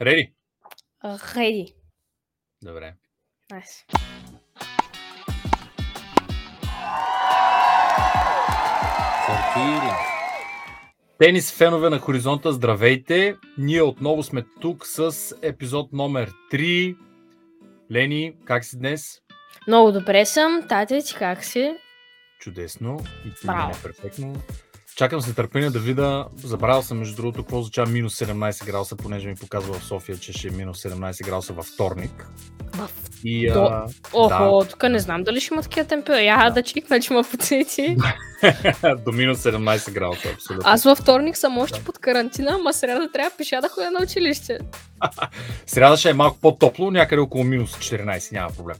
Реди? Реди. Добре. Найс. Тенис фенове на Хоризонта, здравейте! Ние отново сме тук с епизод номер 3. Лени, как си днес? Много добре съм. Тате, ти как си? Чудесно. И ти е перфектно. Чакам се търпение да видя. Забравял съм, между другото, какво означава минус 17 градуса, понеже ми показва в София, че ще е минус 17 градуса във вторник. В... И, До- а, Охо, тук не знам дали ще има такива температури. Я да чикна, че има подсети. до минус 17 градуса, абсолютно. Аз във вторник съм още под карантина, ама среда трябва пеша да ходя на училище. Сряда ще е малко по-топло, някъде около минус 14, няма проблем.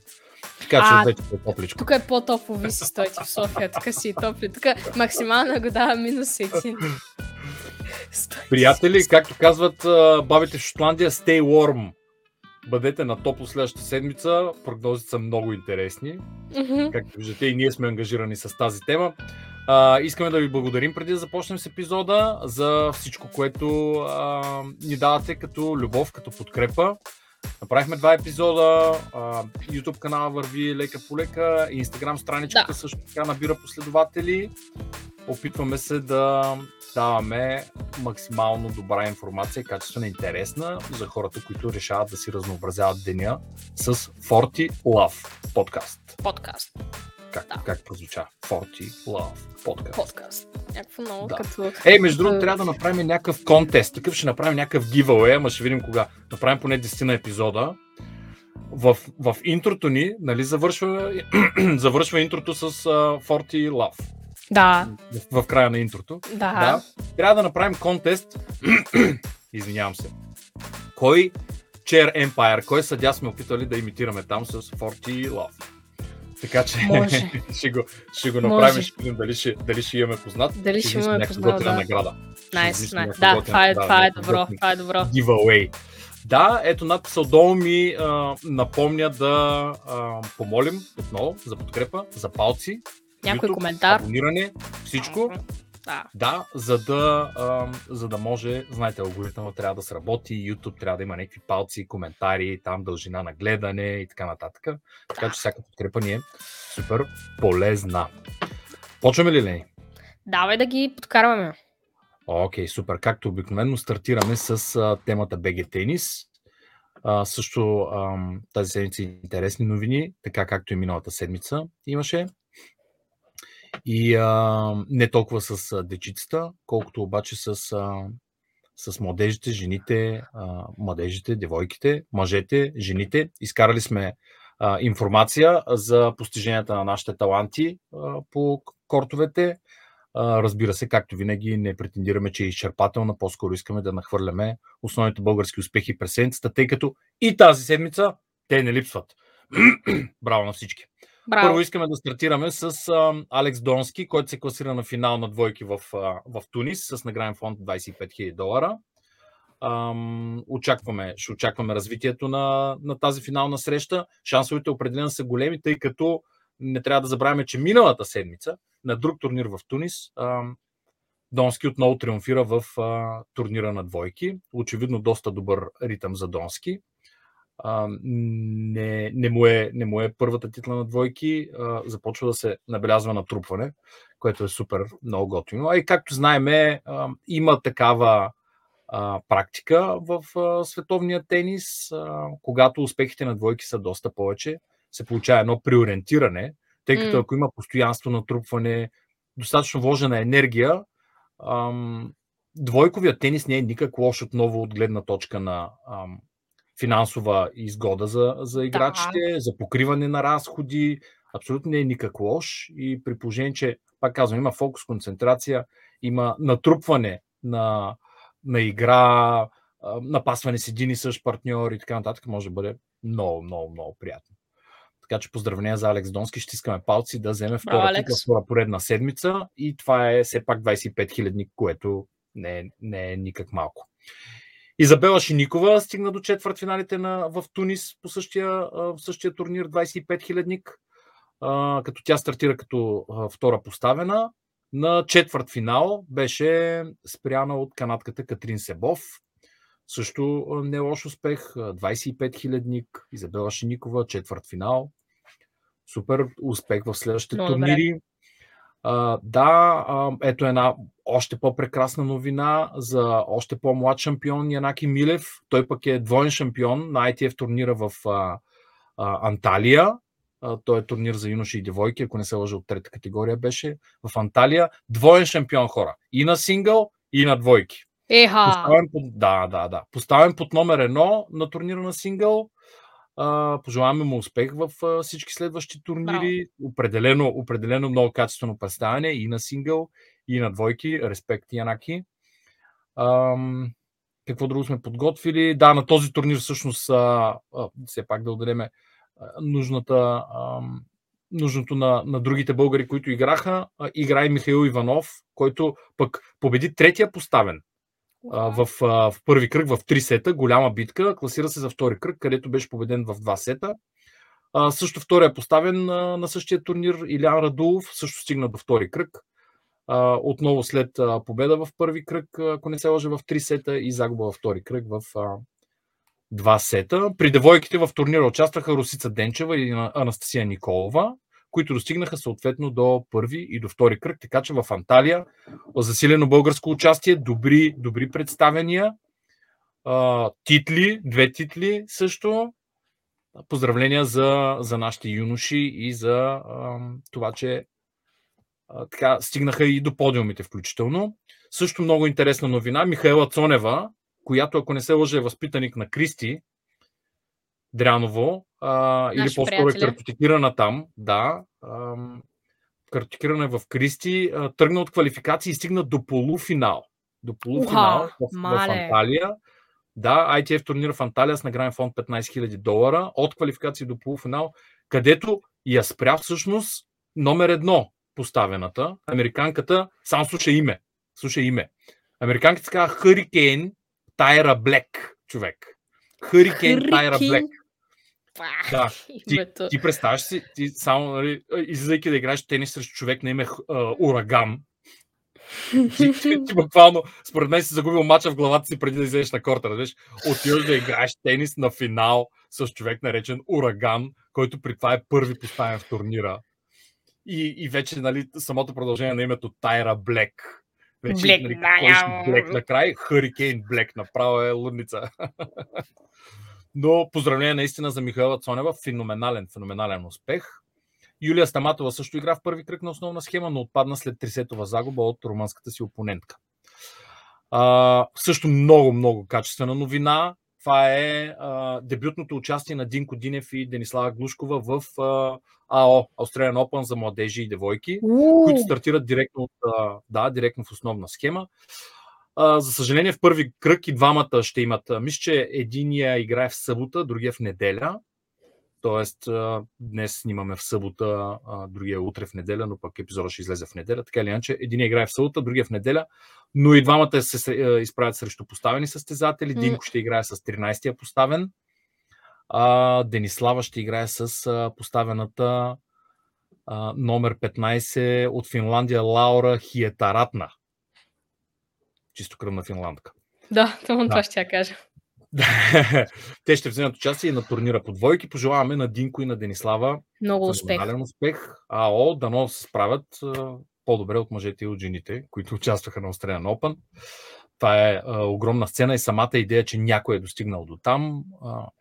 Така че вече е топличко. Тук е по-топло, ви си стойте в София, тук си и топли. Тук максимална года минус един. Стойте. Приятели, както казват бабите в Шотландия, stay warm. Бъдете на топло следващата седмица. Прогнозите са много интересни. Мгм. Както виждате, и ние сме ангажирани с тази тема. А, искаме да ви благодарим преди да започнем с епизода за всичко, което а, ни давате като любов, като подкрепа. Направихме два епизода, YouTube канала върви лека по лека, Instagram страничката Да. също така набира последователи. Опитваме се да даваме максимално добра информация, качествена интересна за хората, които решават да си разнообразяват деня с Forty Love подкаст. Подкаст. Как, Да. как прозвуча? Forty Love подкаст. Подкаст. Някакво много Да. като... Е, между другото, трябва да направим някакъв контест. Такъв ще направим някакъв giveaway, ама ще видим кога. Направим поне 10 на епизода. В, в интрото ни, нали, завършва, завършва интрото с uh, Forty Love. Да, В, в края на интрото. да. Да. Трябва да направим контест. Извинявам се. Кой Chair Empire, кой съдя сме опитали да имитираме там с Forty Love. Така че Може. ще, го, ще го направим, Може. ще видим дали ще, дали ще имаме познат. Дали ще имаме познат, да. награда. Найс, найс. някаква Да, това е, това е добро, това е добро. giveaway. Да, ето над псалдома ми а, напомня да а, помолим отново за подкрепа, за палци, Някой YouTube, коментар. абониране, всичко. Да. Да, за да, а, за да може, знаете, алгоритъмът трябва да сработи, YouTube трябва да има някакви палци, коментари, там дължина на гледане и така нататък. Така че всяка подкрепа ни е супер полезна. Почваме ли, Лени? Давай да ги подкарваме. Окей, супер. Както обикновено стартираме с а, темата BG Тенис. А, също ам, тази седмица интересни новини, така както и миналата седмица имаше. И а, не толкова с дечицата, колкото обаче с, а, с младежите, жените, а, младежите, девойките, мъжете, жените. Изкарали сме а, информация за постиженията на нашите таланти а, по кортовете. А, Разбира се, както винаги, не претендираме, че е изчерпателна, по-скоро искаме да нахвърляме основните български успехи през седмицата, тъй като и тази седмица те не липсват. Браво на всички! Браво. Първо искаме да стартираме с а, Алекс Донски, който се класира на финал на двойки в, а, в Тунис с награден фонд 25 000 долара. Ам, очакваме, ще очакваме развитието на, на тази финална среща. Шансовете определено са големи, тъй като не трябва да забравяме, че миналата седмица на друг турнир в Тунис ам, Донски отново триумфира в а, турнира на двойки. Очевидно доста добър ритъм за Донски. А, не, не, му е, не му е първата титла на двойки. А, започва да се набелязва натрупване, което е супер много готино. А и както знаеме, а, има такава а, практика в а, световния тенис, а, когато успехите на двойки са доста повече, се получава едно приориентиране, тъй като М. ако има постоянство натрупване, достатъчно вложена енергия, ам, двойковия тенис не е никак лош отново от гледна точка на ам, финансова изгода за, за играчите, за покриване на разходи. Абсолютно не е никак лош и при положение, че, пак казвам, има фокус, концентрация, има натрупване на, на игра, напасване с един и същ партньор и така нататък, може да бъде много, много, много приятно. Така че поздравления за Алекс Донски. Ще искаме палци да вземе втора титла, Алекс. втора поредна седмица и това е все пак 25 хилядник, което не е, не е никак малко. Изабела Шиникова стигна до четвъртфиналите на, в Тунис по същия, в същия турнир 25 хилядник, като тя стартира като втора поставена. На четвърт финал беше спряна от канатката Катрин Себов. също не е лош успех. 25 хилядник, Изабела Шиникова, четвърт финал. Супер успех в следващите Много турнири. А, да, а, ето една още по-прекрасна новина за още по-млад шампион Янаки Милев. Той пък е двоен шампион на ITF турнира в а, а, Анталия. А, той е турнир за юноши и девойки, ако не се лъжа от трета категория беше. В Анталия. Двоен шампион хора. И на сингъл, и на двойки. Еха! Поставен под, да, да, да. Поставен под номер едно на турнира на сингъл. А, пожелаваме му успех в а, всички следващи турнири. Определено, определено много качествено представяне и на сингъл, и на двойки. Респект, Янаки. Ам, какво друго сме подготвили? Да, на този турнир всъщност а, а, все пак да отделеме нужната, а, нужното на, на другите българи, които играха. А, игра и Михаил Иванов, който пък победи третия поставен в, в първи кръг в три сета, голяма битка, класира се за втори кръг, където беше победен в два сета. А, също втория поставен а, на същия турнир Илян Радулов, също стигна до втори кръг. А, отново след а, победа в първи кръг, ако не се лъжа, в три сета и загуба във втори кръг в а, два сета. При девойките в турнира участваха Русица Денчева и Анастасия Николова които достигнаха съответно до първи и до втори кръг, така че в Анталия засилено българско участие, добри, добри представения, титли, две титли също. Поздравления за, за нашите юноши и за това, че така стигнаха и до подиумите включително. Също много интересна новина. Михаела Цонева, която, ако не се лъжа, е възпитаник на Кристи, Дряново, а, или по-скоро е картотекирана там, да. А, картотекирана е в Кристи, а, тръгна от квалификации и стигна до полуфинал. До полуфинал в, в Анталия. Да, ITF турнира в Анталия с награден фонд 15 000 долара, от квалификации до полуфинал, където я спря всъщност номер едно поставената, американката, само слуша име, слуша име. Американката се казва Хурикейн Тайра Блек, човек. Хурикейн Тайра Блек. Да. Ти, ти представяш си, ти само, нали, излизайки да играеш тенис срещу човек на име Ураган, ти, ти, ти буквално, според мен си загубил мача в главата си преди да излезеш на корта. Разбираш? Отиваш да играеш тенис на финал с човек наречен Ураган, който при това е първи поставен в турнира. И, и вече нали, самото продължение на името Тайра Блек. Вече, Блек, нали, Блек накрай, Хурикейн Блек, направо е лудница. Но поздравление наистина за Михайла Цонева. Феноменален, феноменален успех. Юлия Стаматова също игра в първи кръг на основна схема, но отпадна след трисетова загуба от румънската си опонентка. А, също много, много качествена новина. Това е а, дебютното участие на Динко Динев и Денислава Глушкова в а, АО, Australian Open за младежи и девойки, uh. които стартират директно, от, а, да, директно в основна схема. А, за съжаление, в първи кръг и двамата ще имат. Мисля, че единия играе в събота, другия в неделя. Тоест, днес снимаме в събота, другия утре в неделя, но пък епизода ще излезе в неделя. Така или иначе, един играе в събота, другия в неделя, но и двамата се изправят срещу поставени състезатели. Динко ще играе с 13-я поставен. А, Денислава ще играе с поставената номер 15 от Финландия Лаура Хиетаратна чисто кръвна финландка. Да, това да. това ще я кажа. Те ще вземат участие на турнира по двойки. Пожелаваме на Динко и на Денислава много успех. успех. АО, дано се справят по-добре от мъжете и от жените, които участваха на Australian Open. Това е а, огромна сцена и самата идея, че някой е достигнал до там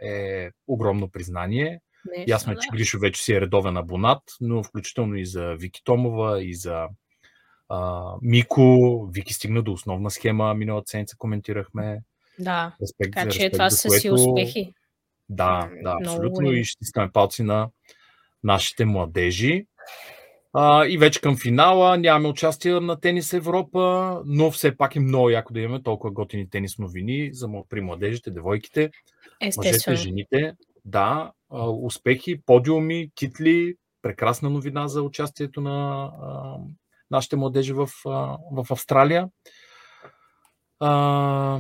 е огромно признание. Не, Ясно е, че Гришо вече си е редовен абонат, но включително и за Вики Томова, и за а, Мико, Вики стигна до основна схема, миналата седмица коментирахме. Да, респект, така че респект, това са което... си успехи. Да, да, абсолютно. И ще искаме палци на нашите младежи. А, и вече към финала нямаме участие на Тенис Европа, но все пак е много яко да имаме толкова готини тенис новини за, при младежите, девойките, мъжете, жените. Да, успехи, подиуми, титли, прекрасна новина за участието на нашите младежи в, в Австралия. А,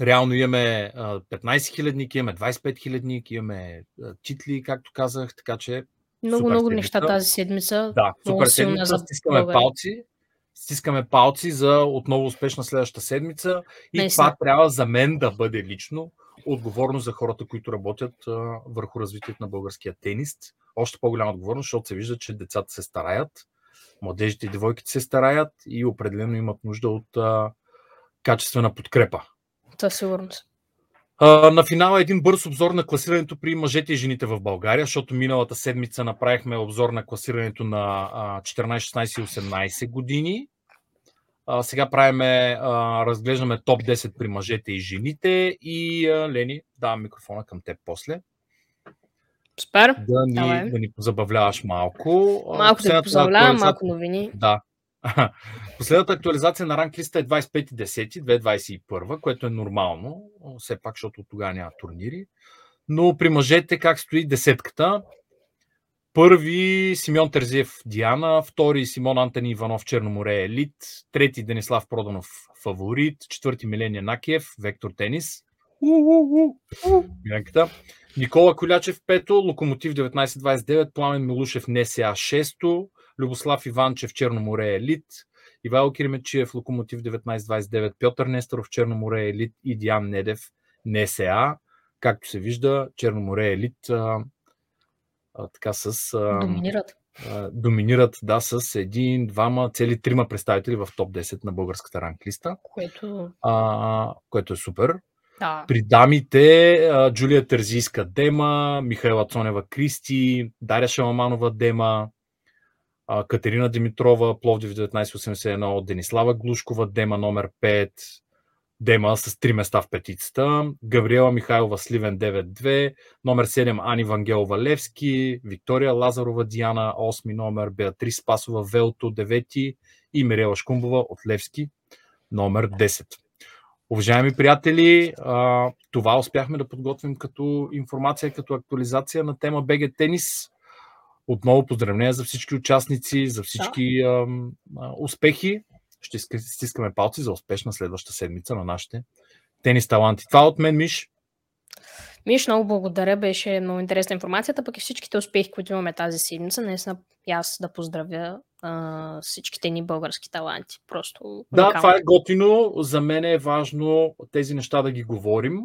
реално имаме 15 хилядник, имаме 25 хилядник, имаме титли, както казах, така че много, много неща тази седмица. Да, супер седмица, стискаме палци Стискаме палци за отново успешна следващата седмица. И Наистина. това трябва за мен да бъде лично отговорно за хората, които работят а, върху развитието на българския тенист. Още по-голяма отговорност, защото се вижда, че децата се стараят, младежите и девойките се стараят и определено имат нужда от а, качествена подкрепа. Със сигурност. А, на финала един бърз обзор на класирането при мъжете и жените в България, защото миналата седмица направихме обзор на класирането на а, 14, 16 и 18 години. А, сега правиме, а, разглеждаме топ 10 при мъжете и жените и а, Лени, давам микрофона към теб после. Супер. Да ни, Давай. да ни позабавляваш малко. Малко да последната позабавлявам, малко новини. Да. Последната актуализация на ранг листа е 25.10.2021, което е нормално, все пак, защото от тогава няма турнири. Но при мъжете как стои десетката? Първи Симеон Терзиев Диана, втори Симон Антони Иванов Черноморе Елит, трети Денислав Проданов Фаворит, четвърти Миления Накиев Вектор Тенис. Миленката. Никола Колячев пето, Локомотив 1929, Пламен Милушев НСА 6, Любослав Иванчев Черноморе Елит, Ивайло Киримечиев Локомотив 1929, Пьотър Несторов Черноморе Елит и Диан Недев НСА. Както се вижда, Черноморе Елит а, а, така с а, Доминират. а, доминират да, с един, двама, цели трима представители в топ 10 на българската ранглиста, Което, а, което е супер. Да, При дамите Джулия Тързийска Дема, Михайла Цонева Кристи, Даря Шаламанова Дема, Катерина Димитрова, Пловдив 1981, Денислава Глушкова Дема номер 5, Дема с 3 места в петицата, Гавриела Михайлова Сливен 9-2, номер 7 Ани Вангелова Левски, Виктория Лазарова Диана 8 номер, Беатрис Спасова Велто 9 и Мирела Шкумбова от Левски номер 10. Уважаеми приятели, това успяхме да подготвим като информация, като актуализация на тема БГ Тенис. Отново поздравления за всички участници, за всички а, а, успехи. Ще иска- стискаме палци за успешна следваща седмица на нашите тенис таланти. Това от мен, Миш. Миш, много благодаря, беше много интересна информацията, пък и всичките успехи, които имаме тази седмица. Наистина аз да поздравя а, всичките ни български таланти. Просто Да, уникално. това е готино. За мен е важно тези неща да ги говорим.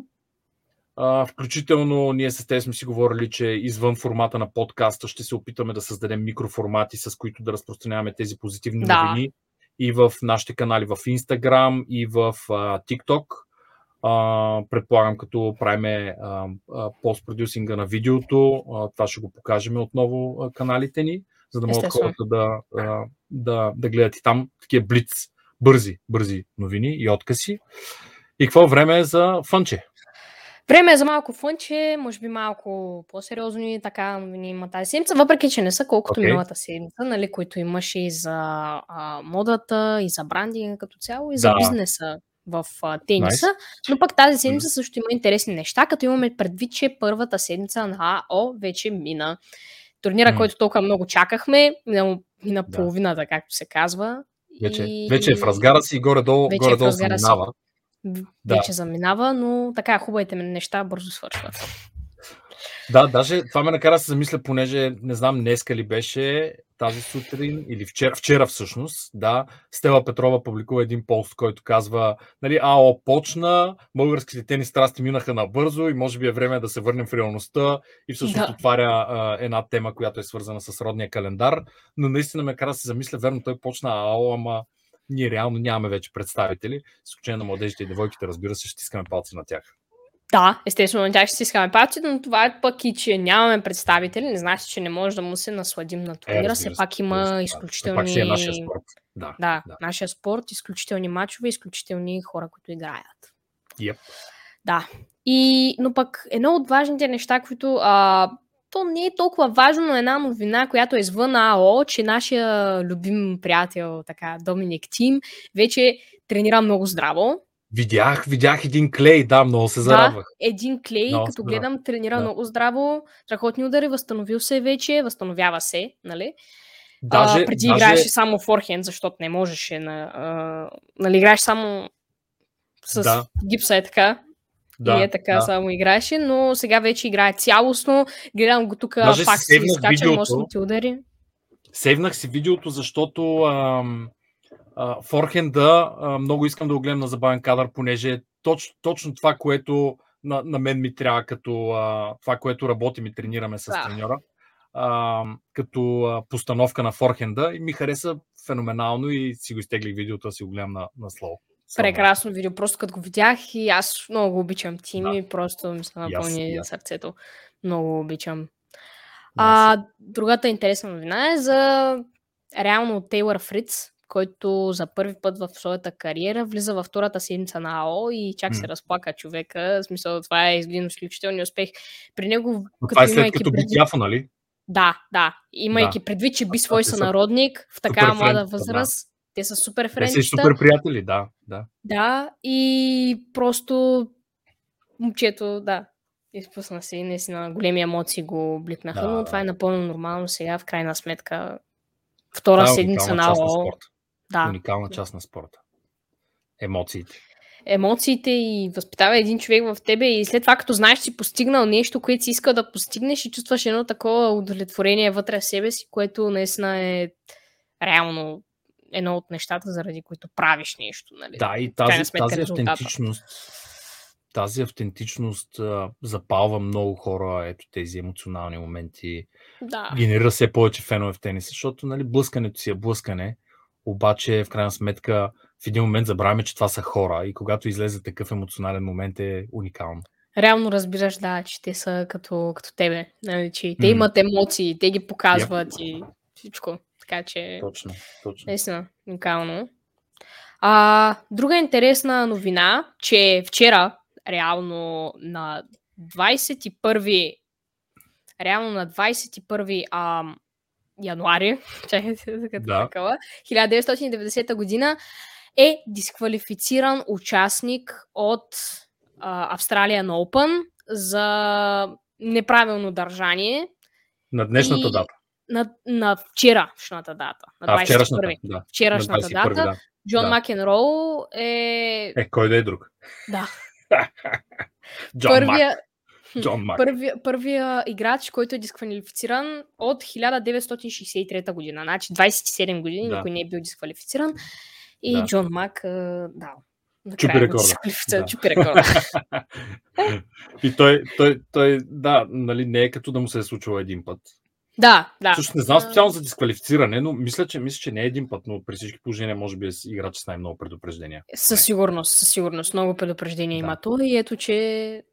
А, включително ние с те сме си говорили, че извън формата на подкаста ще се опитаме да създадем микроформати, с които да разпространяваме тези позитивни Да. новини и в нашите канали в Instagram и в а, TikTok. А, предполагам, като правиме постпродюсинга на видеото, а, това ще го покажем отново а, каналите ни, за да могат хората да, да, да гледат и там такива блиц, бързи, бързи новини и откази. И какво време е за фънче? Време е за малко фънче, може би малко по-сериозни така новини има тази седмица, въпреки че не са колкото Окей. миналата седмица, нали, които имаше и за а, модата, и за брандинга като цяло, и за Да. бизнеса в а, тениса. Nice. Но пък тази седмица също има интересни неща, като имаме предвид, че първата седмица на АО вече мина. Турнира, М. който толкова много чакахме, мина, мина Да. половината, както се казва. Вече, и... вече е в разгара си и горе-долу, Вече е горе-долу си. заминава. Да. Вече заминава, но така хубавите неща бързо свършват. Да, даже това ме накара да се замисля, понеже не знам днеска ли беше тази сутрин или вчера, вчера всъщност, да, Стела Петрова публикува един пост, който казва, нали, АО почна, българските тени страсти минаха набързо и може би е време да се върнем в реалността и всъщност Да. отваря а, една тема, която е свързана с родния календар, но наистина ме кара да се замисля, верно, той почна АО, ама ние реално нямаме вече представители, с изключение на младежите и девойките, разбира се, ще искаме палци на тях. Да, естествено, тях ще си искаме палците, но това е пък и, че нямаме представители, не значи, че не може да му се насладим на турнира. разбира Все се, пак има да. изключителни... Пак си е нашия спорт. Да. Да, да. нашия спорт, изключителни матчове, изключителни хора, които играят. Yep. Да. И, но пък едно от важните неща, които а, то не е толкова важно, но една новина, която е извън АО, че нашия любим приятел, така, Доминик Тим, вече тренира много здраво. Видях, видях един клей, да, много се зарадвах. Да, един клей, Много като се гледам, тренира Да. много здраво, страхотни удари, възстановил се вече, възстановява се, нали? Даже, а, преди даже, играеше само форхенд, защото не можеше на... А, нали, играеш само с Да. гипса е така. да, и е така да. само играеше, но сега вече играе цялостно. Гледам го тук, Даже пак сейвнах изкача видеото. мощните удари. Сейвнах си видеото, защото ам, форхенда, много искам да го гледам на забавен кадър, понеже е точ, точно това, което на, на мен ми трябва, като а, това, което работим и тренираме с Да. треньора, а, като а, постановка на форхенда и ми хареса феноменално и си го изтеглих видеото, си го гледам на, на слоу. Прекрасно видео. Просто като го видях и аз много го обичам Тими, Да. просто ми се напълни и аз. сърцето. Много го обичам. Nice. А, другата интересна новина е за реално Тейлър Фриц, който за първи път в своята кариера влиза във втората седмица на АО и чак се разплака човека. В смисъл, това е един изключителен успех. При него, Но като това е след като предвид- тяфа, нали? Да, да. Имайки предвид, че би свой сънародник в такава млада френдчета, да. възраст. Те са супер Те са френчета. супер приятели, да. да. Да, и просто момчето, да, изпусна се и наистина големи емоции го бликнаха, Да, но да. това е напълно нормално сега, в крайна сметка. Втора Това е седмица на спорта. Да, Уникална част на спорта. Емоциите. емоциите и възпитава един човек в тебе и след това, като знаеш, си постигнал нещо, което си искал да постигнеш и чувстваш едно такова удовлетворение вътре в себе си, което наистина е реално едно от нещата, заради които правиш нещо. Нали? Да, и тази, сметка тази автентичност, тази автентичност а, запалва много хора, ето тези емоционални моменти. да. Генерира все повече фенове в тениса, защото нали, блъскането си е блъскане, обаче в крайна сметка в един момент забравяме, че това са хора и когато излезе такъв емоционален момент е уникално. реално разбираш, да, че те са като, като тебе. Нали, че те имат емоции, те ги показват и всичко. Така че, Точно, точно. наистина, уникално. А, друга интересна новина, че вчера, реално на 21 реално на 21 а, януари, чакайте, като Да. такава, 1990 година е дисквалифициран участник от а, Australian Open за неправилно държание На днешната И- дата. на, на вчерашната дата. На А, 21. вчерашната. Да. Вчерашната на 21, дата. да. Джон да. Макенроу е... Е, кой да е друг? Да, Джон Мак. Джон Мак. първия, първия играч, който е дисквалифициран от 1963 година. Значи 27 години Да. никой не е бил дисквалифициран. И Да. Джон Мак, да. Чупи рекорда. Да. Чупи рекорда. И той, той, той, да, нали, не е като да му се е случило един път. да, да. Също не знам специално за дисквалифициране, но мисля, че, мисля, че не е един път, но при всички положения може би е играч с най-много предупреждения. Със сигурност, със сигурност. Много предупреждения Да. има той и ето, че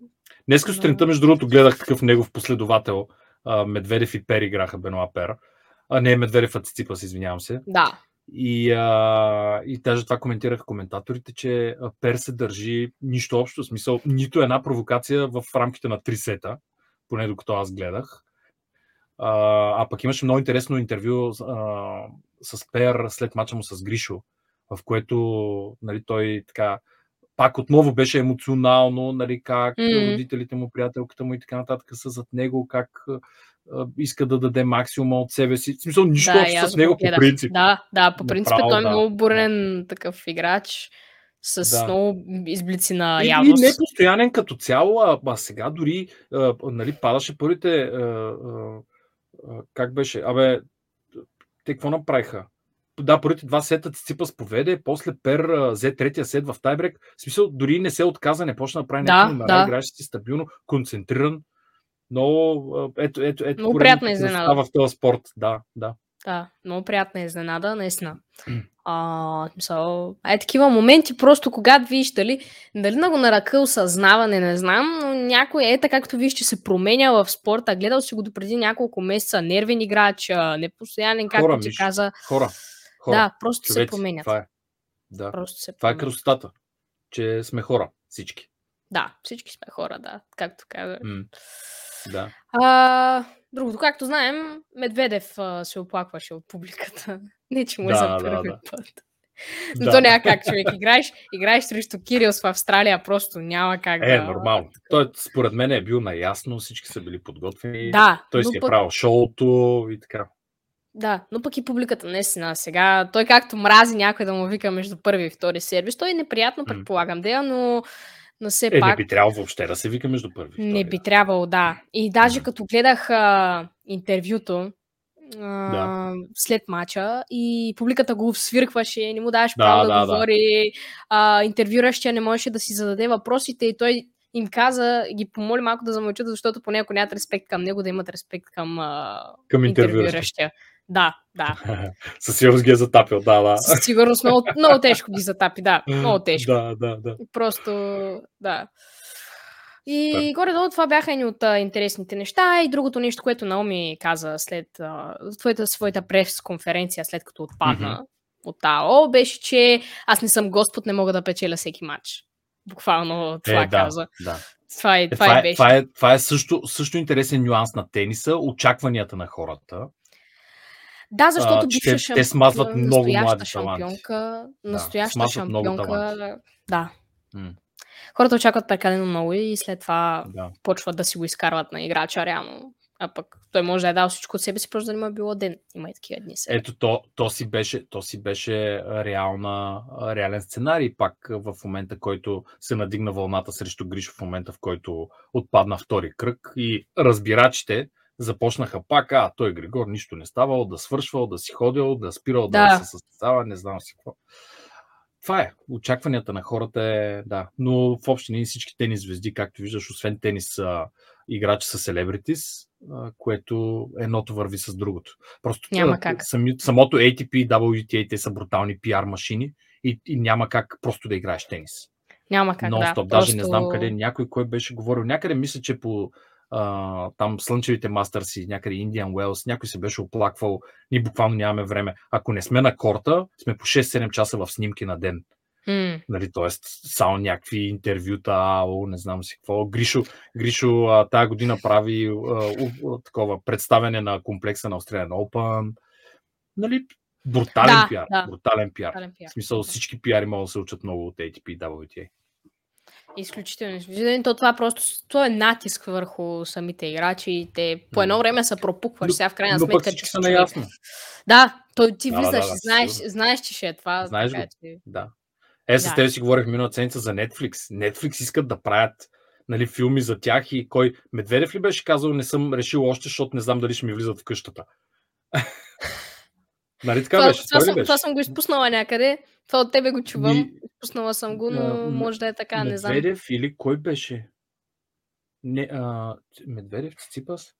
Днеска Но- сутринта, между другото, гледах такъв негов последовател. Медведев и Пер играха Бенуа Пер. А не Медведев, а Циципас, извинявам се. да. И, а, и даже това коментираха коментаторите, че Пер се държи нищо общо, в смисъл нито една провокация в рамките на три сета, поне докато аз гледах. А, а пък имаше много интересно интервю а, с Пер след мача му с Гришо, в което нали, той така пак отново беше емоционално, нали, как mm-hmm. родителите му, приятелката му и така нататък са зад него, как а, иска да даде максимума от себе си. В смисъл, нищо да, общо с го него по принцип. Да, да, по принцип Направо, той е да. много бурен такъв играч с Да. много изблици на И, и явност. не постоянен като цяло, а, а сега дори а, нали, падаше първите. А, а, как беше? Абе, те какво направиха? Да, първите два сета Циципас поведе, после Пер взе третия сет в тайбрек. В смисъл, дори не се отказа, не почна да прави Да, някакви номера, да. играеше си стабилно, концентриран. Но ето, ето, ето Много приятна изненада. в този спорт. Да, да. Да, много приятна изненада, наистина. А, смисъл, е такива моменти, просто когато видиш дали, дали на го на ръка осъзнаване, не знам, но някой е така, както виж, че се променя в спорта. Гледал си го допреди няколко месеца, нервен играч, непостоянен, както ти каза. Хора. Хора Да, просто се човеци, променят. Това е. Да. Просто се Това е красотата. Че сме хора. Всички. Да, всички сме хора, да, както каза. М. Да. А, другото, както знаем, Медведев а, се оплакваше от публиката. Не, че му е Да, за да, първи да. път. Но Да. то няма как, човек. Играеш, играеш срещу Кирилс в Австралия, просто няма как Е, да... нормално. Той според мен е бил наясно, всички са били подготвени. Да, Той си е пък, правил шоуто и така. Да, но пък и публиката наистина сега. Той както мрази някой да му вика между първи и втори сервис, той е неприятно, предполагам, да, но, но все Е, не пак би трябвало въобще да се вика между първи. и не втори, би да. трябвало, да. И даже като гледах а, интервюто, а, след мача и публиката го свиркваше, не му даваше Да, право да, да, да. говори, а, интервюращия не можеше да си зададе въпросите и той им каза, ги помоли малко да замълчат, защото поне ако нямат респект към него, да имат респект към а, Към интервюращия. Да, да. Със сигурност ги е затапил, да, да. Със сигурност много, много тежко ги затапи, да. Много тежко. Да, да, да. Просто, да. И горе-долу това бяха едни от а, интересните неща. И другото нещо, което Наоми каза след а, своята, своята прес-конференция, след като отпадна Мгм. от АО, беше, че аз не съм Господ, не мога да печеля всеки матч. Буквално това Е, да, каза. да. Това, е, Е, това, това, е е, беше. това, е, това е също, също интересен нюанс на тениса, очакванията на хората. Да, защото бивша те- шамп... те смазват много млади таланти. шампионка, настояща много шампионка, да. М. Хората очакват прекалено много и след това Да. почват да си го изкарват на играча реално. А пък той може да е дал всичко от себе си, просто да не му е било ден. Има и такива дни сега. Ето, то, то, си беше, то си беше реална, реален сценарий пак в момента, който се надигна вълната срещу Гришо в момента, в който отпадна втори кръг и разбирачите започнаха пак, а той Григор нищо не ставал, да свършвал, да си ходил, да спирал да, Да. се състезава, не знам си какво. Това е. Очакванията на хората е, да. Но в общи линии всички тенис звезди, както виждаш, освен тенис, са играчи са селебритис, което едното върви с другото. Просто Няма как. Сами, самото ATP и WTA, те са брутални пиар машини и, и няма как просто да играеш тенис. Няма как, да. Нон-стоп. Даже не знам къде, някой кой беше говорил. Някъде мисля, че по а, там слънчевите мастърси, някъде Indian Wells, някой се беше оплаквал. Ние буквално нямаме време. Ако не сме на корта, сме по 6-7 часа в снимки на ден. М, Нали, тоест, само някакви интервюта, АО, не знам си какво. Гришо, Гришо а, тая година прави а, у, а, такова представяне на комплекса на Australian Open. Нали, брутален Да, пиар. да. Брутален пиар. брутален пиар. В смисъл, всички пиари могат да се учат много от ATP и WTA. Изключително. изключително. То това просто то е натиск върху самите играчи. и Те по едно време се пропукваш. Но- Сега в крайна Но сметка. ти са наясно. Да, той ти Да, да, влизаш, да, да, знаеш, сигурно. знаеш, че ще е това. Знаеш така, го. че- Да. Е, с Да. теб си говорих миналата седмица за Netflix. Netflix искат да правят нали, филми за тях и кой... Медведев ли беше казал, не съм решил още, защото не знам дали ще ми влизат в къщата. нали така Това, беше? това, ли съм, беше? това съм го изпуснала някъде. Това от тебе го чувам. Ми, Изпуснала съм го, а, но м- може да е така, не знам. Медведев или кой беше? Не, а, Медведев, Циципас?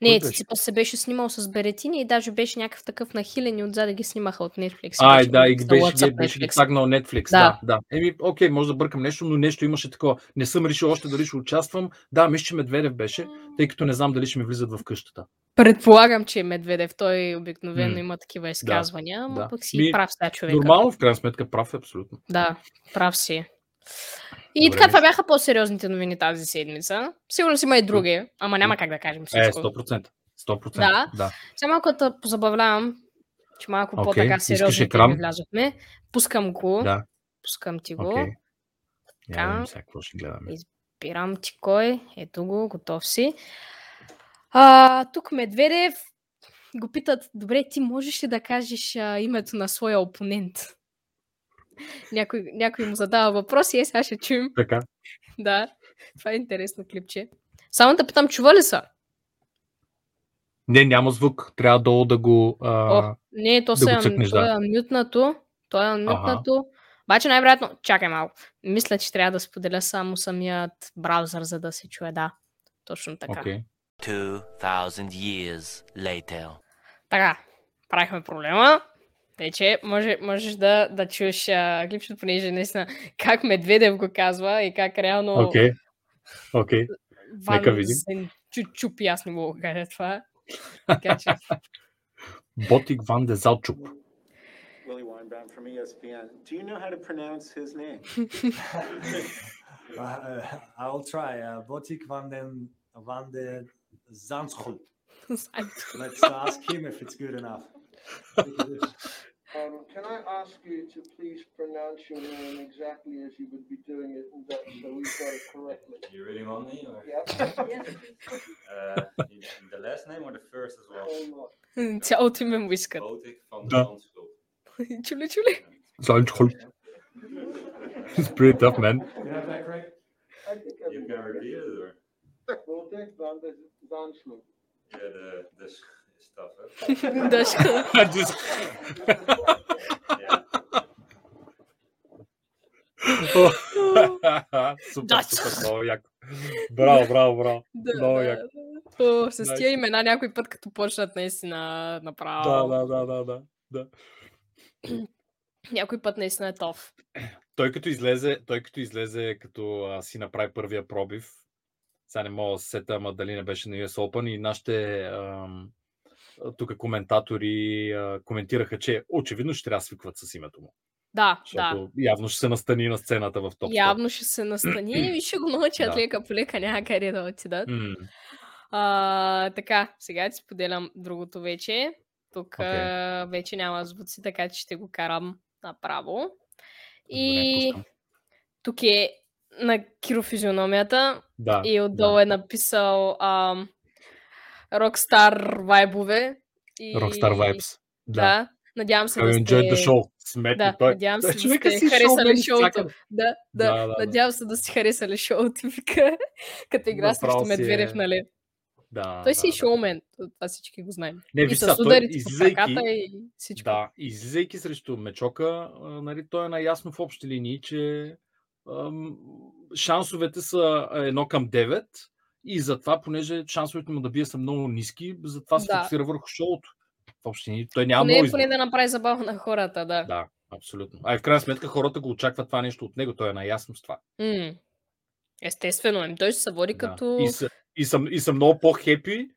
Не, Кой? Циципас се беше снимал с Беретини и даже беше някакъв такъв нахилен и отзад да ги снимаха от Netflix. Ай, Беше да, и беше, WhatsApp ги, беше ги Netflix. тагнал Netflix. Да. Да, да. Еми, окей, може да бъркам нещо, но нещо имаше такова. Не съм решил още дали ще участвам. Да, мисля, че Медведев беше, тъй като не знам дали ще ми влизат в къщата. Предполагам, че е Медведев. Той обикновено М. има такива изказвания, ама да. пък си Ми, прав сега човека. Нормално, в крайна сметка, прав е абсолютно. Да, прав си. И Добре, така, това бяха по-сериозните новини тази седмица. Сигурно си има и други, ама няма как да кажем Е, всичко. 100%. 100%. Да. да. Сега малко да позабавлявам, че малко Окей, по-така сериозно okay. влязохме. Пускам го. да. Пускам ти го. Така. Я видим сега какво ще гледаме. Пирам ти кой. Ето го, готов си. А, тук Медведев го питат, добре, ти можеш ли да кажеш а, името на своя опонент? Някой, някой му задава въпрос и е, сега ще чуем. Така. Да, това е интересно клипче. Само да питам, чува ли са? Не, няма звук. Трябва долу да го... А... О, не, то да се е, цъкнеш, то да. е мютнато. То е мютнато. Обаче най-вероятно, чакай малко. Мисля, че трябва да споделя само самият браузър, за да се чуе, да. Точно така. Окей. 2,000 years later. Така, правихме проблема. Вече може, можеш да, да чуеш а, клипчето, понеже наистина как Медведев го казва и как реално Окей. Окей. Нека видим. Чуп-чуп, аз не мога да кажа това. Така че, Ботик Ван Дезалчуп. Willie Weinbaum from E ESPN. Do you know how to pronounce his name? Uh, I'll try. Uh, Botik van den van de Zandschulp. Let's ask him if it's good enough. um, can I ask you to please pronounce your name exactly as you would be doing it in Dutch so we've got it correctly? You really want me? Yeah. uh, the last name or the first as well? Hmm, het is Ultimum Whisker. van de Sounds cool. It's pretty tough, man. You have that correct? You've got it or? Baltic van de Yeah, the, the stuff. Huh? Дъжка. Just- супер, Да. супер, много яко. Браво, браво, браво. Да, Много да, яко. да. О, с тия имена някой път, като почнат наистина направо. Да, да, да, да, да. Някой път наистина е тоф. Той като излезе, той като излезе, като а, си направи първия пробив, сега не мога да се сета, ама дали не беше на US Open и нашите ам, тук коментатори а, коментираха, че очевидно ще трябва да свикват с името му. Да, да. Защото явно ще се настани на сцената в топ 100. Явно ще се настани и ще го научат Да. лека по лека някъде да отидат. А, така, сега ти споделям другото вече. Тук а, вече няма звуци, така че ще го карам направо. добре, И пускам. тук е на кирофизиономията Да, и отдолу да. е написал ам, Rockstar вайбове. И... Rockstar Vibes. Да. Да. Надявам се I да the сте... show. Сметни Да, той. надявам се да човека сте харесали шоуто. Да, да, Да, да, да, да. Надявам се да си харесали шоуто, вика, като игра срещу си Медведев, е- нали? Да, Той си да, е да. шоумен, това всички го знаем. Не, И с ударите по излизайки, краката и всичко. да, излизайки срещу Мечока, нали, той е наясно в общи линии, че ам, шансовете са едно към 9 и затова, понеже шансовете му да бие са много ниски, затова се Да. фокусира върху шоуто. В общи линии. Той няма Поне, много поне да направи забава на хората, да. Да, абсолютно. А и в крайна сметка хората го очакват това нещо от него. Той е наясно с това. М. Естествено, ем, той ще се води Да. като... И, са, и, съм, и съм много по-хепи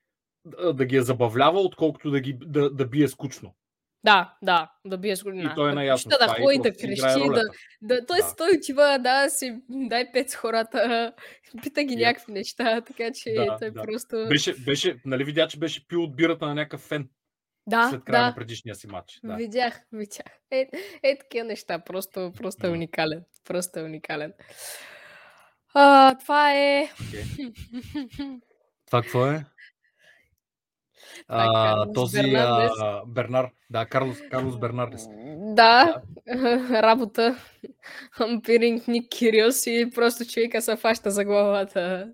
да, да ги е забавлява, отколкото да, ги, да, да бие скучно. Да, да, да бие с. И той е наясно. Да, да ходи, да крещи, да, да, той, Да. той отива, да, си дай пет с хората, пита ги Yep. някакви неща, така че Да, той да. просто... Беше, беше, нали видя, че беше пил от бирата на някакъв фен да, след края да, на предишния си матч. Да. видях, видях. Е, е такива неща, просто, просто е уникален. Просто е уникален. А, това е... Това какво е? А, този Бернардес. а, Бернар. Да, Карлос, Карлос Бернардес. Да, работа. Ампиринг Ник Кириос и просто човека се фаща за главата.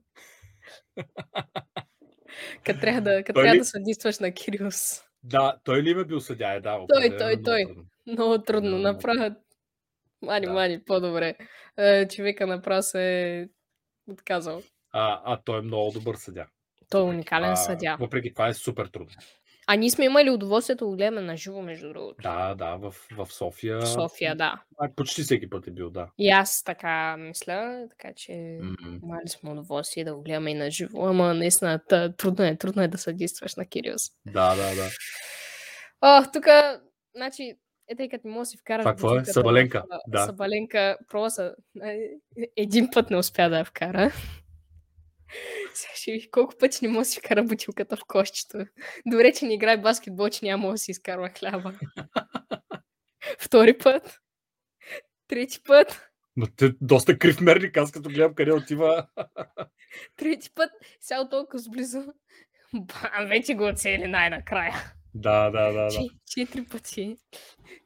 Като трябва да, Той трябва ли- да съдействаш на Кириос. Да, той ли ме бил съдя? Е, да, Той, той, много той. трудно. Много трудно Много направят. Мани, Да. мани, по-добре. Е, човека направо се е отказал. А, а той е много добър съдя. Той е уникален това- съдя. Въпреки това е супер трудно. А ние сме имали удоволствието да го гледаме на живо, между другото. Да, да, в, в София. В София, да. А, почти всеки път е бил, да. И аз така мисля, така че М. имали сме удоволствие да го гледаме и на живо, ама наистина трудно е, трудно е да съдействаш на Кириос. Да, да, да. О, тук, значи, е тъй като не мога да си вкараш Това какво е? Сабаленка, да. Сабаленка, просто е, един път не успя да я вкара. Колко пъти не мога да си вкара бутилката в кошчето. Добре, че не играе баскетбол, че няма да си изкарва хляба. Втори път. Трети път. Но те доста крив мерник, аз като гледам къде отива. Трети път. Сега толкова сблизо. Бам, вече го оцели най-накрая. Да, да, да, да. Че- Четири пъти.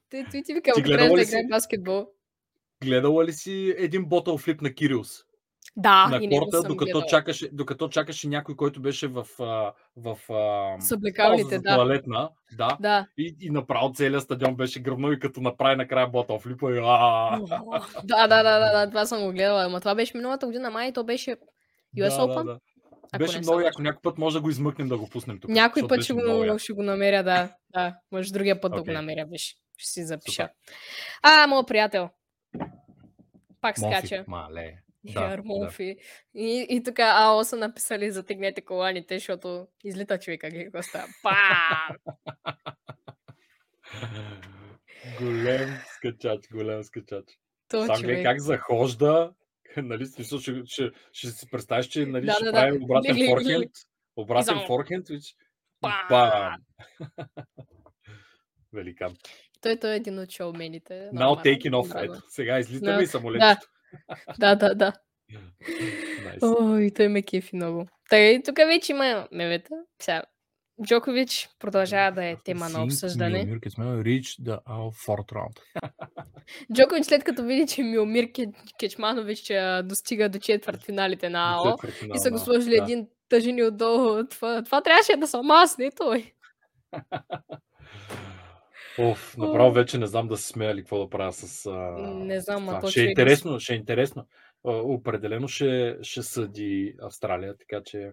Той ти Ти гледала трябва да си? баскетбол. Гледала ли си един ботъл флип на Кириус? Да, на и корта, докато гледала. чакаше, докато чакаше някой, който беше в, в а, С облекалните, пауза за да. туалетна. Да. Да. И, и направо целият стадион беше гръмнал и като направи накрая ботъл флипа. И, а, да, да, да, да, да, това съм го гледала. Ама това беше миналата година, май то беше US да, Open. да, да. Ако Беше много яко. Някой път може да го измъкнем да го пуснем тук. Някой път ще го, ще го намеря, да. да. Може другия път да го намеря, беше. Ще си запиша. Супер. А, моят приятел. Пак скача. Мале. Да, Да, да. И, и тук АО са написали затегнете коланите, защото излита човека ги какво става. Пам! голем скачач, голем скачач. То Сам човек. как захожда. Нали, смисъл, ще, ще, ще си представиш, че нали, Да, ще да, да. прави обратен Гледай, гледай, форхенд. Обратен само- форхенд. Пам! Бам! Великан. Той, той е един от шоумените. Now taking off. Ето, сега излитаме Да. и самолетчето. Да, да, да. Найс. Ой, той ме кефи много. Тъй, тук вече има мемета. Сега, Джокович продължава да е тема на обсъждане. Кецманов reach the our fourth round. Джокович след като види, че Миломир Ке- Кечманович достига до четвъртфиналите на АО и са го сложили един тъжени отдолу. Това, това трябваше да съм аз, не той. Оф, направо вече не знам да се смея ли какво да правя с. А, Не знам, то Ще е човек интересно, ще е интересно. А, Определено ще, ще съди Австралия, така че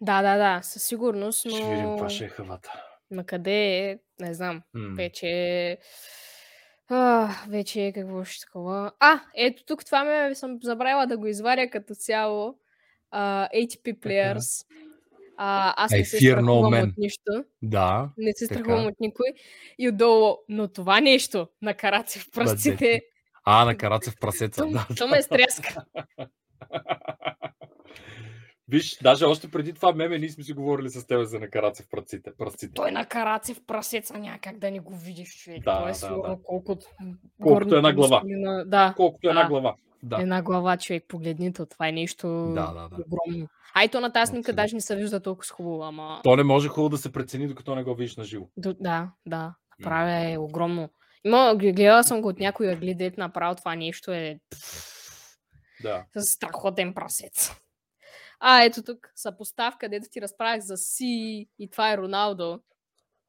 Да, да, да, със сигурност, ще видим но каква ще е хавата. на къде е, не знам. М. Вече а, вече е какво ще такова. А, ето тук това ме съм забравила да го изваря като цяло. А, ATP Players. А, аз не се no страхувам man. от нищо. Да, Не се Така. страхувам от никой. И отдолу, но това нещо на караци в пръстите, А, на Карацев прасеца. то, Да, то ме стряска. Виж, даже още преди това меме ние сме си говорили с теб за на Карацев пръстите. пръстите. Той на караци в прасеца няма как да не го видиш, човек. Да, Той е да, сигурно да. колкото, Колкото една горните глава. На... Да, Колкото една Да. глава. Да. една глава, човек, погледни то. Това е нещо Да, да, да. огромно. А и то на Абсолютно. даже не се вижда толкова хубаво, ама... То не може хубаво да се прецени, докато не го видиш на живо. Да, да. Правя е огромно. Има, гледала съм го от някой ъгли, дет направо това нещо е Да. с страхотен прасец. А, ето тук съпоставка, дето ти разправях за Си и това е Роналдо.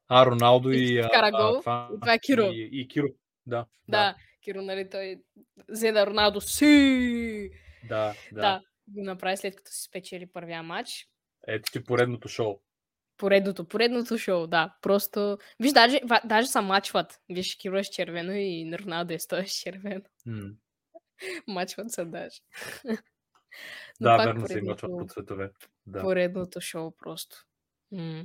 А, Роналдо И и... а, вкара а, гол, и това е Киро. И, и Киро. Да. Да, Киро, нали, той взе да Роналдо Си. Да, Да. да. го направи след като си спечели първия матч. Ето ти поредното шоу. Поредното, поредното шоу, да. Просто, виж, даже, даже са мачват. Виж, Киро е с червено и Роналдо е стоя с червено. М. Мачват се даже. Да, пак верно се поредното- по цветове. Да. Поредното шоу просто. М.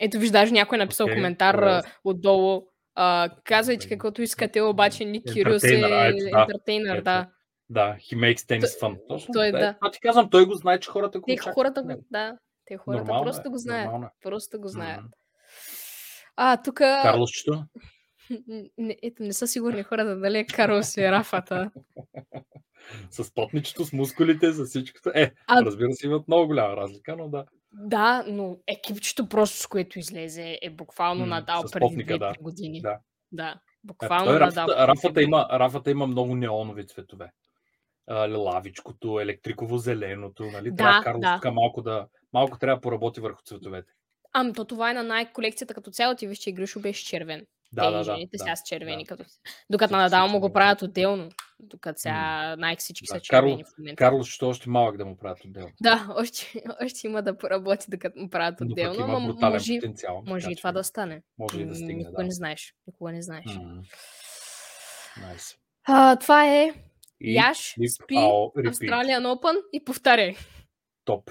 Ето виж, даже някой е написал Окей, коментар добре. а, отдолу. А, казвайте каквото искате, обаче Ник Кириус е Ентертейнър, а, ето, да. да. Да, he makes tennis fun. Точно. той е, Е, да. Това ти казвам, той го знае, че хората го Те очакват хората го, него. да, те хората Нормално просто е, го знаят. нормално е. Просто го знаят. М. А, тук... Карлосчето? Не, ето, не са сигурни хората дали е Карл си Рафата. С потничето, с мускулите, с всичкото. Е, А- разбира се, имат много голяма разлика, но да. Да, но екипчето просто с което излезе е буквално надал преди потника, 2-3 да. години. Да. Да, Е, буквално той, надал. рафата, рафата, има, рафата има много неонови цветове. Лавичкото, електриково зеленото, нали? Да, трябва Карлос да. така малко да, малко трябва да поработи върху цветовете. Ами, то това е на най-колекцията като цяло. Ти виж, че Гришо беше червен. Да, Те да, да. жените да, сега са червени. да. Като... Докато на Надал му го правят отделно. Докато сега Nike всички Да, са червени Карл- в момента. Карлос ще още малък да му правят отделно. Да, още, още има да поработи, докато му правят отделно, има но брутален може, потенциал. може и това че да стане. Може и да стигне, Никога да. не знаеш. Никога не знаеш. М. Nice. А, това е И Яш, спи. Australian Open и повтаряй. Топ.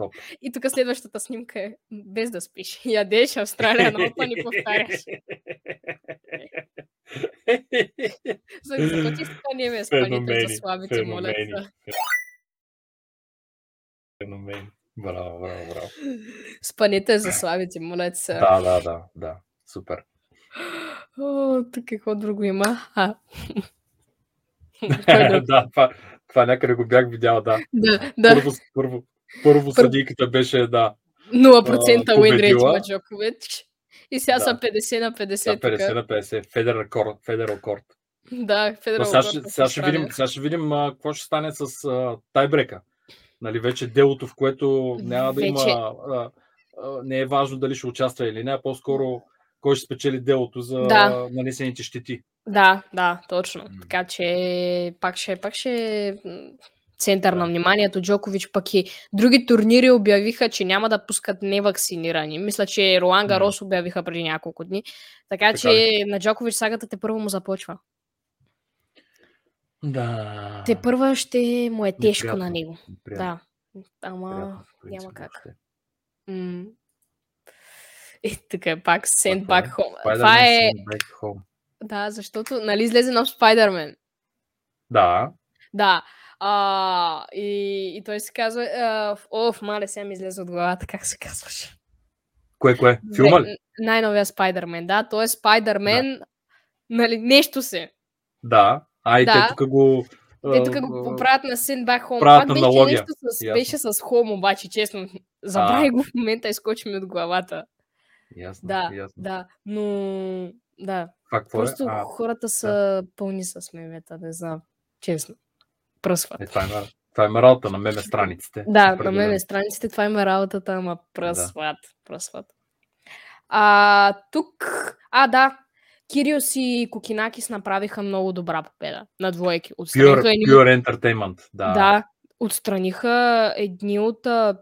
Топ. И тук следващата снимка е без да спиш. Ядеш Australian Open и повтаряш. За какво ти спане ме спаните Феномени, за слабите, моля феномени. Браво, браво, браво. Спаните за слабите, моля се. Да, да, да, да. Супер. О, тук какво друго има? А. Да, това, това някъде го бях видял, да. да, да. Първо, първо, първо съдийката беше, да, 0% а, win rate победила. има Джокович. И сега Да. са 50 на 50. сега 50 тука. на 50. Федерал корт. Федерал корт. Да, Федерал сега, ще, сега, ще видим, сега ще видим а, какво ще стане с а, тайбрека. Нали, вече делото, в което няма да има... Вече- А, а, не е важно дали ще участва или не, а по-скоро кой ще спечели делото за Да. нанесените щети. Да, да, точно. Така че пак ще, пак ще център на вниманието. Джокович пък и други турнири обявиха, че няма да пускат невакцинирани. Мисля, че Ролан М. Гарос обявиха преди няколко дни. Така, Така че ли? на Джокович сагата те първо му започва. Да. Те първа ще му е тежко Неприятно, на него. неприятно, Да. Ама неприятно, принцип, няма как. М. И така е пак Send е Back Home. Spider-Man Това е... Back Home. Да, защото нали излезе нов Спайдермен. Да. Да. А, и, и той се казва... А, оф, мале, сега ми излезе от главата, как се казваше. Кое, кое? Филма ли? Най-новия Спайдермен, да. Той е Спайдермен, нали, нещо се. Да. А, и Да. те тук го... Те тук го поправят на Send Back Home. правят Пак беше аналогия. нещо с, Ясно. беше с Home, обаче, честно. Забрави го в момента, изкочи ми от главата. Ясно, Да, ясно. да. Но, да. Какво Просто е? А, хората са пълни с мемета, не знам. Честно. Пръсват. е, това, има, това има работа на меме страниците. Да, на мен страниците това има работата, ама пръсват. Пръсват. А, тук, а да, Кириос и Кокинакис направиха много добра победа на двойки. Отстраниха Pure, едни, pure entertainment. Да. да, отстраниха едни от а,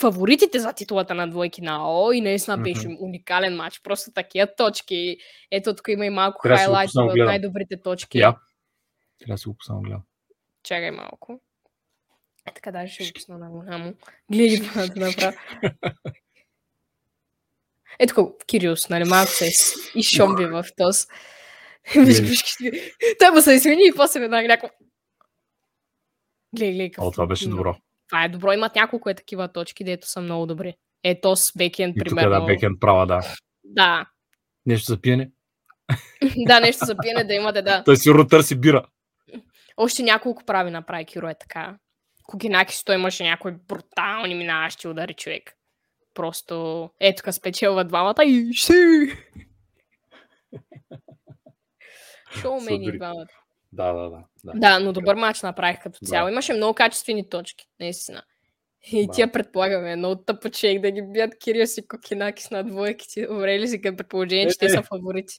фаворитите за титулата на двойки на АО и наистина беше уникален матч. Просто такива точки. Ето тук има и малко да хайлайт да от най-добрите точки. Я. Трябва да си го гледам. Чакай малко. Е, така даже ще го пусна на голямо. Гледай това да направя. Ето тук, Кириус, нали, малко се изшомби в този. Виж. Той му се извини и после веднага някакво... Гледай, гледай. О, това беше добро. Това е добро. Имат няколко е такива точки, дето са много добри. Ето с Бекенд, тук примерно. да, бекенд права, да. Да. Нещо за пиене. да, нещо за пиене да имате, да. Той сигурно търси бира. Още няколко прави направи Киро е така. Кокинакис той имаше някои брутални минаващи удари човек. Просто е тук спечелва двамата и си! Шоумени двамата. Да, да, да. да. Да, но добър матч направих като Да. цяло. Имаше много качествени точки, наистина. И Да. тия предполагаме, много тъпо човек да ги бият Кириос и Кокинакис на двойките. Добре ли си, като предположение, че Е, те са е. фаворити?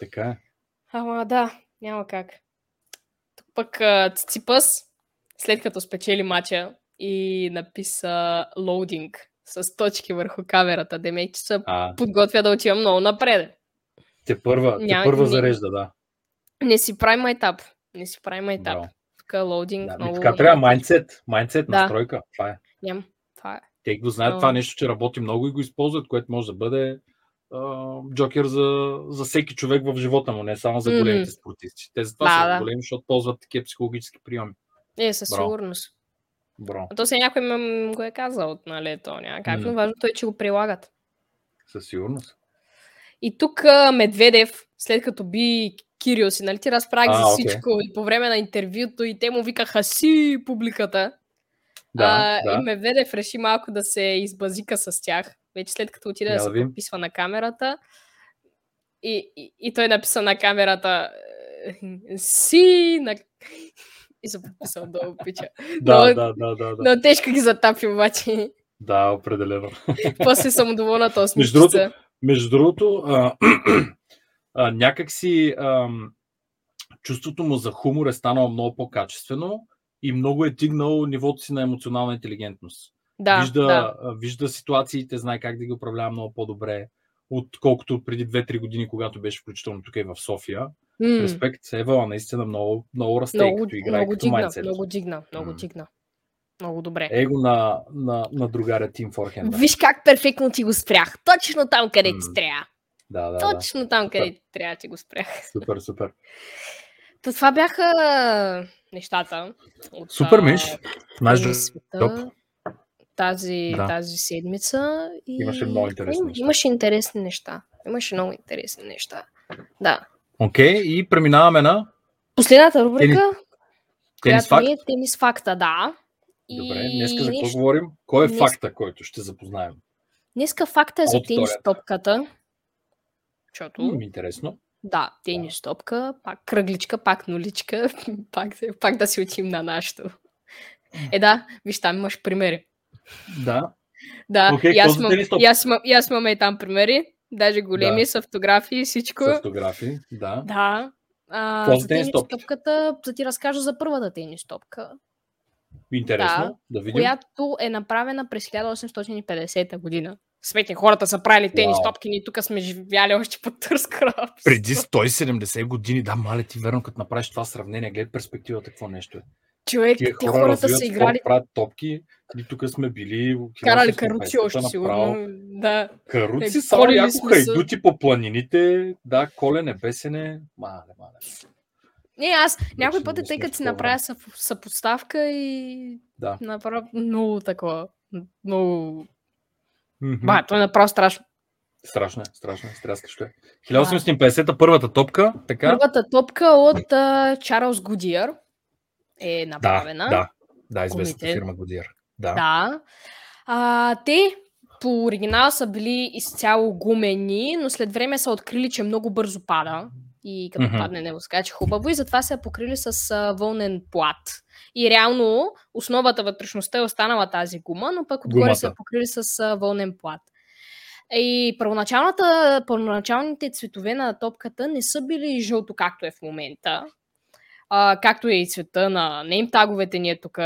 Така е. Ама да, няма как. Пък Циципас, след като спечели матча и написа лоудинг с точки върху камерата, демек, че се А, подготвя да отива много напред. те първа, те Ня- първа не- зарежда, да. Не си прави майтап. Не си прави майтап. Е лоудинг Да, много... така трябва майндсет, майндсет Да. настройка. Това е. Ням. Това е. Те го знаят Но- това нещо, че работи много и го използват, което може да бъде джокер за, за всеки човек в живота му, не само за големите спортисти. Те затова Да, са да. големи, защото ползват такива психологически приеми. Е, със Браво. сигурност. Бро, А то се някой ме го е казал, нали, то няма как, М. но важното е, че го прилагат. със сигурност. И тук Медведев, след като би Кириос и нали ти разправих А, за всичко и по време на интервюто и те му викаха си публиката. Да, а, да. И Медведев реши малко да се избазика с тях. Вече след като отиде Я да се подписва на камерата. И, и, и той написа на камерата е, си на... И се подписал долу пича. Да, но- да, да, да, да. Но тежко ги затапи обаче. Да, определено. После съм доволна този Между другото, Между другото, а, а, някак си ам, чувството му за хумор е станало много по-качествено и много е тигнал нивото си на емоционална интелигентност. Да, вижда, да. вижда ситуациите, знае как да ги управлява много по-добре, отколкото преди 2-3 години, когато беше включително тук и в София. М. Респект, Ева, наистина много, много расте, много, като играе, много като майндсет. много дигна, много М. дигна. Много добре. Его на, на, на другаря Тим Форхен. Да. Виж как перфектно ти го спрях. Точно там, където М. ти трябва. да, да, да. Точно там, където ти трябва, ти го спрях. Супер, супер. Та това бяха нещата. От, Супер, Миш. Наш жоп. Тази, Да. тази седмица. И... Имаше много интересни неща. Имаше интересни неща. Имаше много интересни неща. Да. Окей, и преминаваме на Последната рубрика, Тенис която факт. е тенис факта, да. Добре, И днеска за какво говорим? Кой е днес- факта, който ще запознаем? Днеска факта е за тенис топката. Защото, М, интересно. да, тенис топка, пак кръгличка, пак нуличка, пак, пак да си учим на нашото. Е да, виж там имаш примери. Да. Да, Окей, и, аз имам, и, аз имам, и аз имам и там примери, даже големи Да. с автографии и всичко. С автографии. Да. Да. А, за тенис топката, да ти разкажа за първата тенис топка, Интересно. Да, Да, видим. която е направена през 1850 година. Светни, хората са правили тенис Вау. топки, ние тук сме живяли още по търска Преди 170 години, да, мале ти верно, като направиш това сравнение, гледай перспективата, какво нещо е. Човек, Тия хора хората развиват са играли, правят топки, ние тук сме били... карали 1850 каруци още направо. сигурно. Да. Каруци, Е, само яко хайдути по планините, да, колене, бесене, мале, мале. Не, аз някой път е тъй като си това направя съп- съпоставка и Да. направя много такова. Много... Мгм. Ба, то е направо страшно. Страшно е, страшно е, стряскащо е. 1850-та първата топка, така? Първата топка от а, Чарлз Гудиер е Да, направена. да, да, известната Гумите. фирма Годиер. Да. Да. А, те по оригинал са били изцяло гумени, но след време са открили, че много бързо пада. И като Мгм. падне не го скача хубаво и затова се я покрили с а, вълнен плат. И реално основата вътрешността е останала тази гума, но пък отгоре Гумата. са покрили с а, вълнен плат. И първоначалната, първоначалните цветове на топката не са били жълто, както е в момента. А, както е и цвета на неймтаговете ни е тук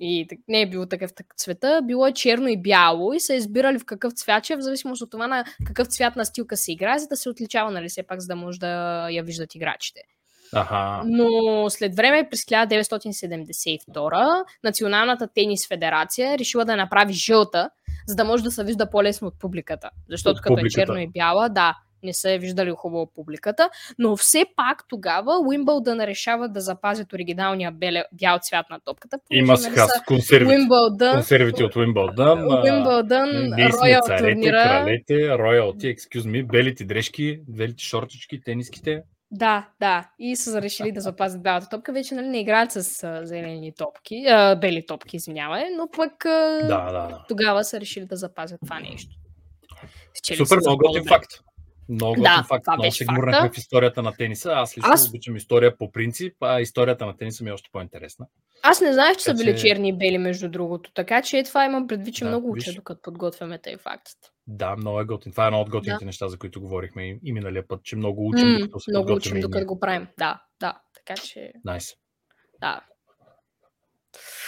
и не е било такъв так- цвета, било е черно и бяло и са избирали в какъв цвят, е в зависимост от това на какъв цвят на стилка се играе, за да се отличава, нали, все пак, за да може да я виждат играчите. Аха. Но след време, през 1972, Националната тенис федерация е решила да направи жълта, за да може да се вижда по-лесно от публиката. Защото От като публиката. е черно и бяла, да, не са я виждали хубаво публиката, но все пак тогава Уимбълдън решава да запазят оригиналния беле, бял цвят на топката. Има нали, са консервите. Уимбълдън, Консервите от Уимбълдън. Уимбълдън, Роял турнира. кралете, роялти, excuse me, белите дрежки, белите шортички, тениските. Да, да. И са решили да запазят бялата топка. Вече нали, не играят с а, зелени топки, а, бели топки, извинявай, но пък а, Да, да, да. тогава са решили да запазят това нещо. Спечели Супер, много готин факт. Много Да, факт. това Много се гмурнахме в историята на тениса. Аз лично Аз- обичам история по принцип, а историята на тениса ми е още по-интересна. Аз не знаех, че са Така били че- черни и бели, между другото. Така че това имам предвид, че Да, много уча, виж. докато подготвяме тези фактите. Да, много е готин. Това е едно от готините Да. неща, за които говорихме и, и миналия път, че много учим, М, докато се много учим, докато го правим. Да, да. Така че, Найс. да.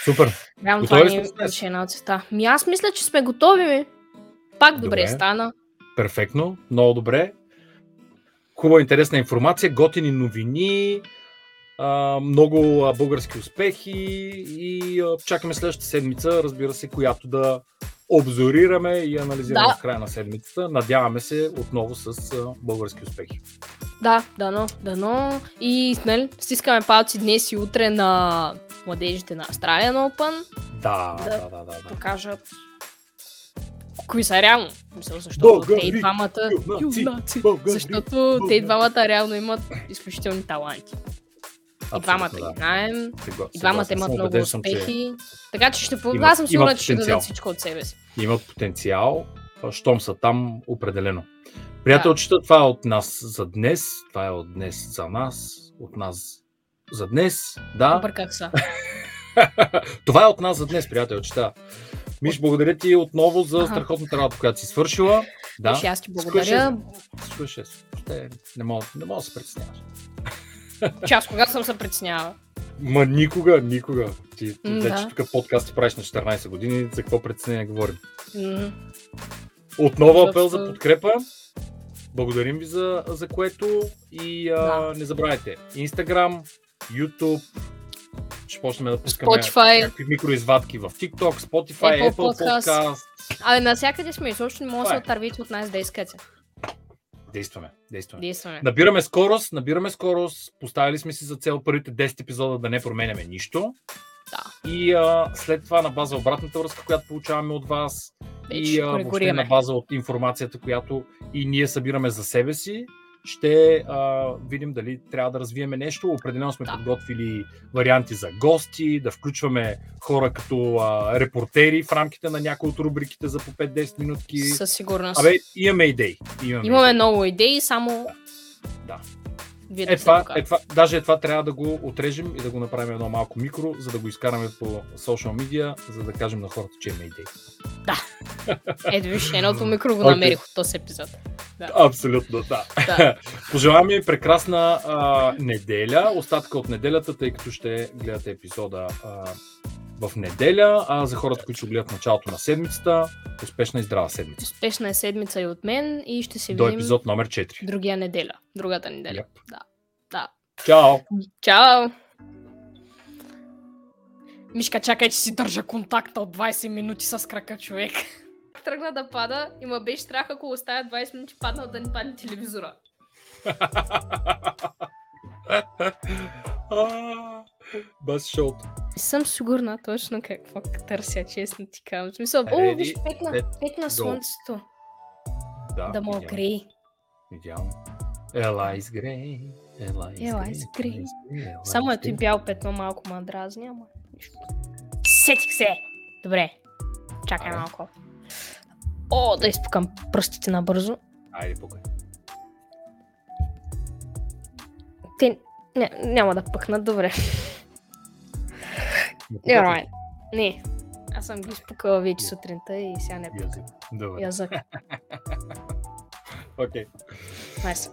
Супер. Реално Готови това ни беше една от цвета. Ми аз мисля, че сме готови, ми. Пак добре, Добре. стана. Перфектно. Много добре. Хубава, интересна информация, готини новини, много български успехи и чакаме следващата седмица, разбира се, която да обзорираме и анализираме Да. в края на седмицата. Надяваме се отново с български успехи. Да, дано, дано. И нали, стискаме палци днес и утре на младежите на Australian Open. Да, Да. да, да, да. да. Покажат кои са реално. Мисля, защото те и двамата... юнаци, Юнаци. българи, Защото те и двамата реално имат изключителни таланти. И двамата да. ги знаем. И двамата имат много че успехи. Така че ще по... имат- Аз съм сигурна, че ще дадат всичко от себе си. имат потенциал, щом са там, определено. Приятелчета, това е от нас за днес, това е от днес за нас, от нас за днес, да. Обърках се. това е от нас за днес, приятелчета. Миш, благодаря ти отново за страхотната работа, която си свършила. Да. Виж, аз ти благодаря. Слушай, ще, не мога, не мога да се притесняваш. Че аз кога съм се притеснявала. Ма никога, никога. Ти, ти М, вече да. тук подкаст ти правиш на 14 години, за какво притеснение говорим? Отново апел за подкрепа. Благодарим ви за, за което и а, Да. не забравяйте Instagram, YouTube, ще почнем да пускаме Spotify. някакви микроизвадки в TikTok, Spotify, Apple Apple, Podcast. Podcast. Абе, навсякъде сме. Изобщо не може да се е. отървите от нас да искате. Действаме, действаме. Действаме. Набираме скорост, набираме скорост, поставили сме си за цел първите 10 епизода да не променяме нищо. Да. И а, след това на база обратната връзка, която получаваме от вас, Вече и а, въобще на база от информацията, която и ние събираме за себе си, ще а, видим дали трябва да развиеме нещо. Определено сме Да. подготвили варианти за гости, да включваме хора като а, репортери в рамките на някои от рубриките за по 5-10 минутки. Със сигурност. Абе, имаме идеи. Имаме, Имаме идеи. много идеи, само Да. да Е това, е това, даже е това трябва да го отрежем и да го направим едно малко микро, за да го изкараме по социал медиа, за да кажем на хората, че има идеи. Ето виж, едното микро го Окей. намерих от този епизод. Абсолютно, да. Да. Пожелавам ви прекрасна а, неделя, остатъка от неделята, тъй като ще гледате епизода а, в неделя, а за хората, които ще гледат началото на седмицата, успешна и здрава седмица. Успешна е седмица и от мен и ще се До видим епизод номер 4. другия неделя. Другата неделя. Yep. Да. Да. Чао! Чао! Мишка, чакай, че си държа контакта от 20 минути с крака човек. Тръгна да пада и ме беше страх, ако оставя 20 минути паднал да ни падне телевизора. Бас шоуто. Не съм сигурна точно какво търся, честно ти казвам. В смисъл, о, виж, пекна, пекна слънцето. Да, Да му идеално, грее. Идеално. Ела изгрей, ела изгрей, ела Само ето и бял петно малко ма дразни, ама нищо. Сетих се! Добре. Чакай малко. О, да изпукам пръстите набързо. Айде, пукай. Те ня, няма да пъкнат, добре. Не. Alright. Не. Аз съм ги изпукала вече сутринта и сега не пък. Язък. Добре. Язък. Окей. Nice.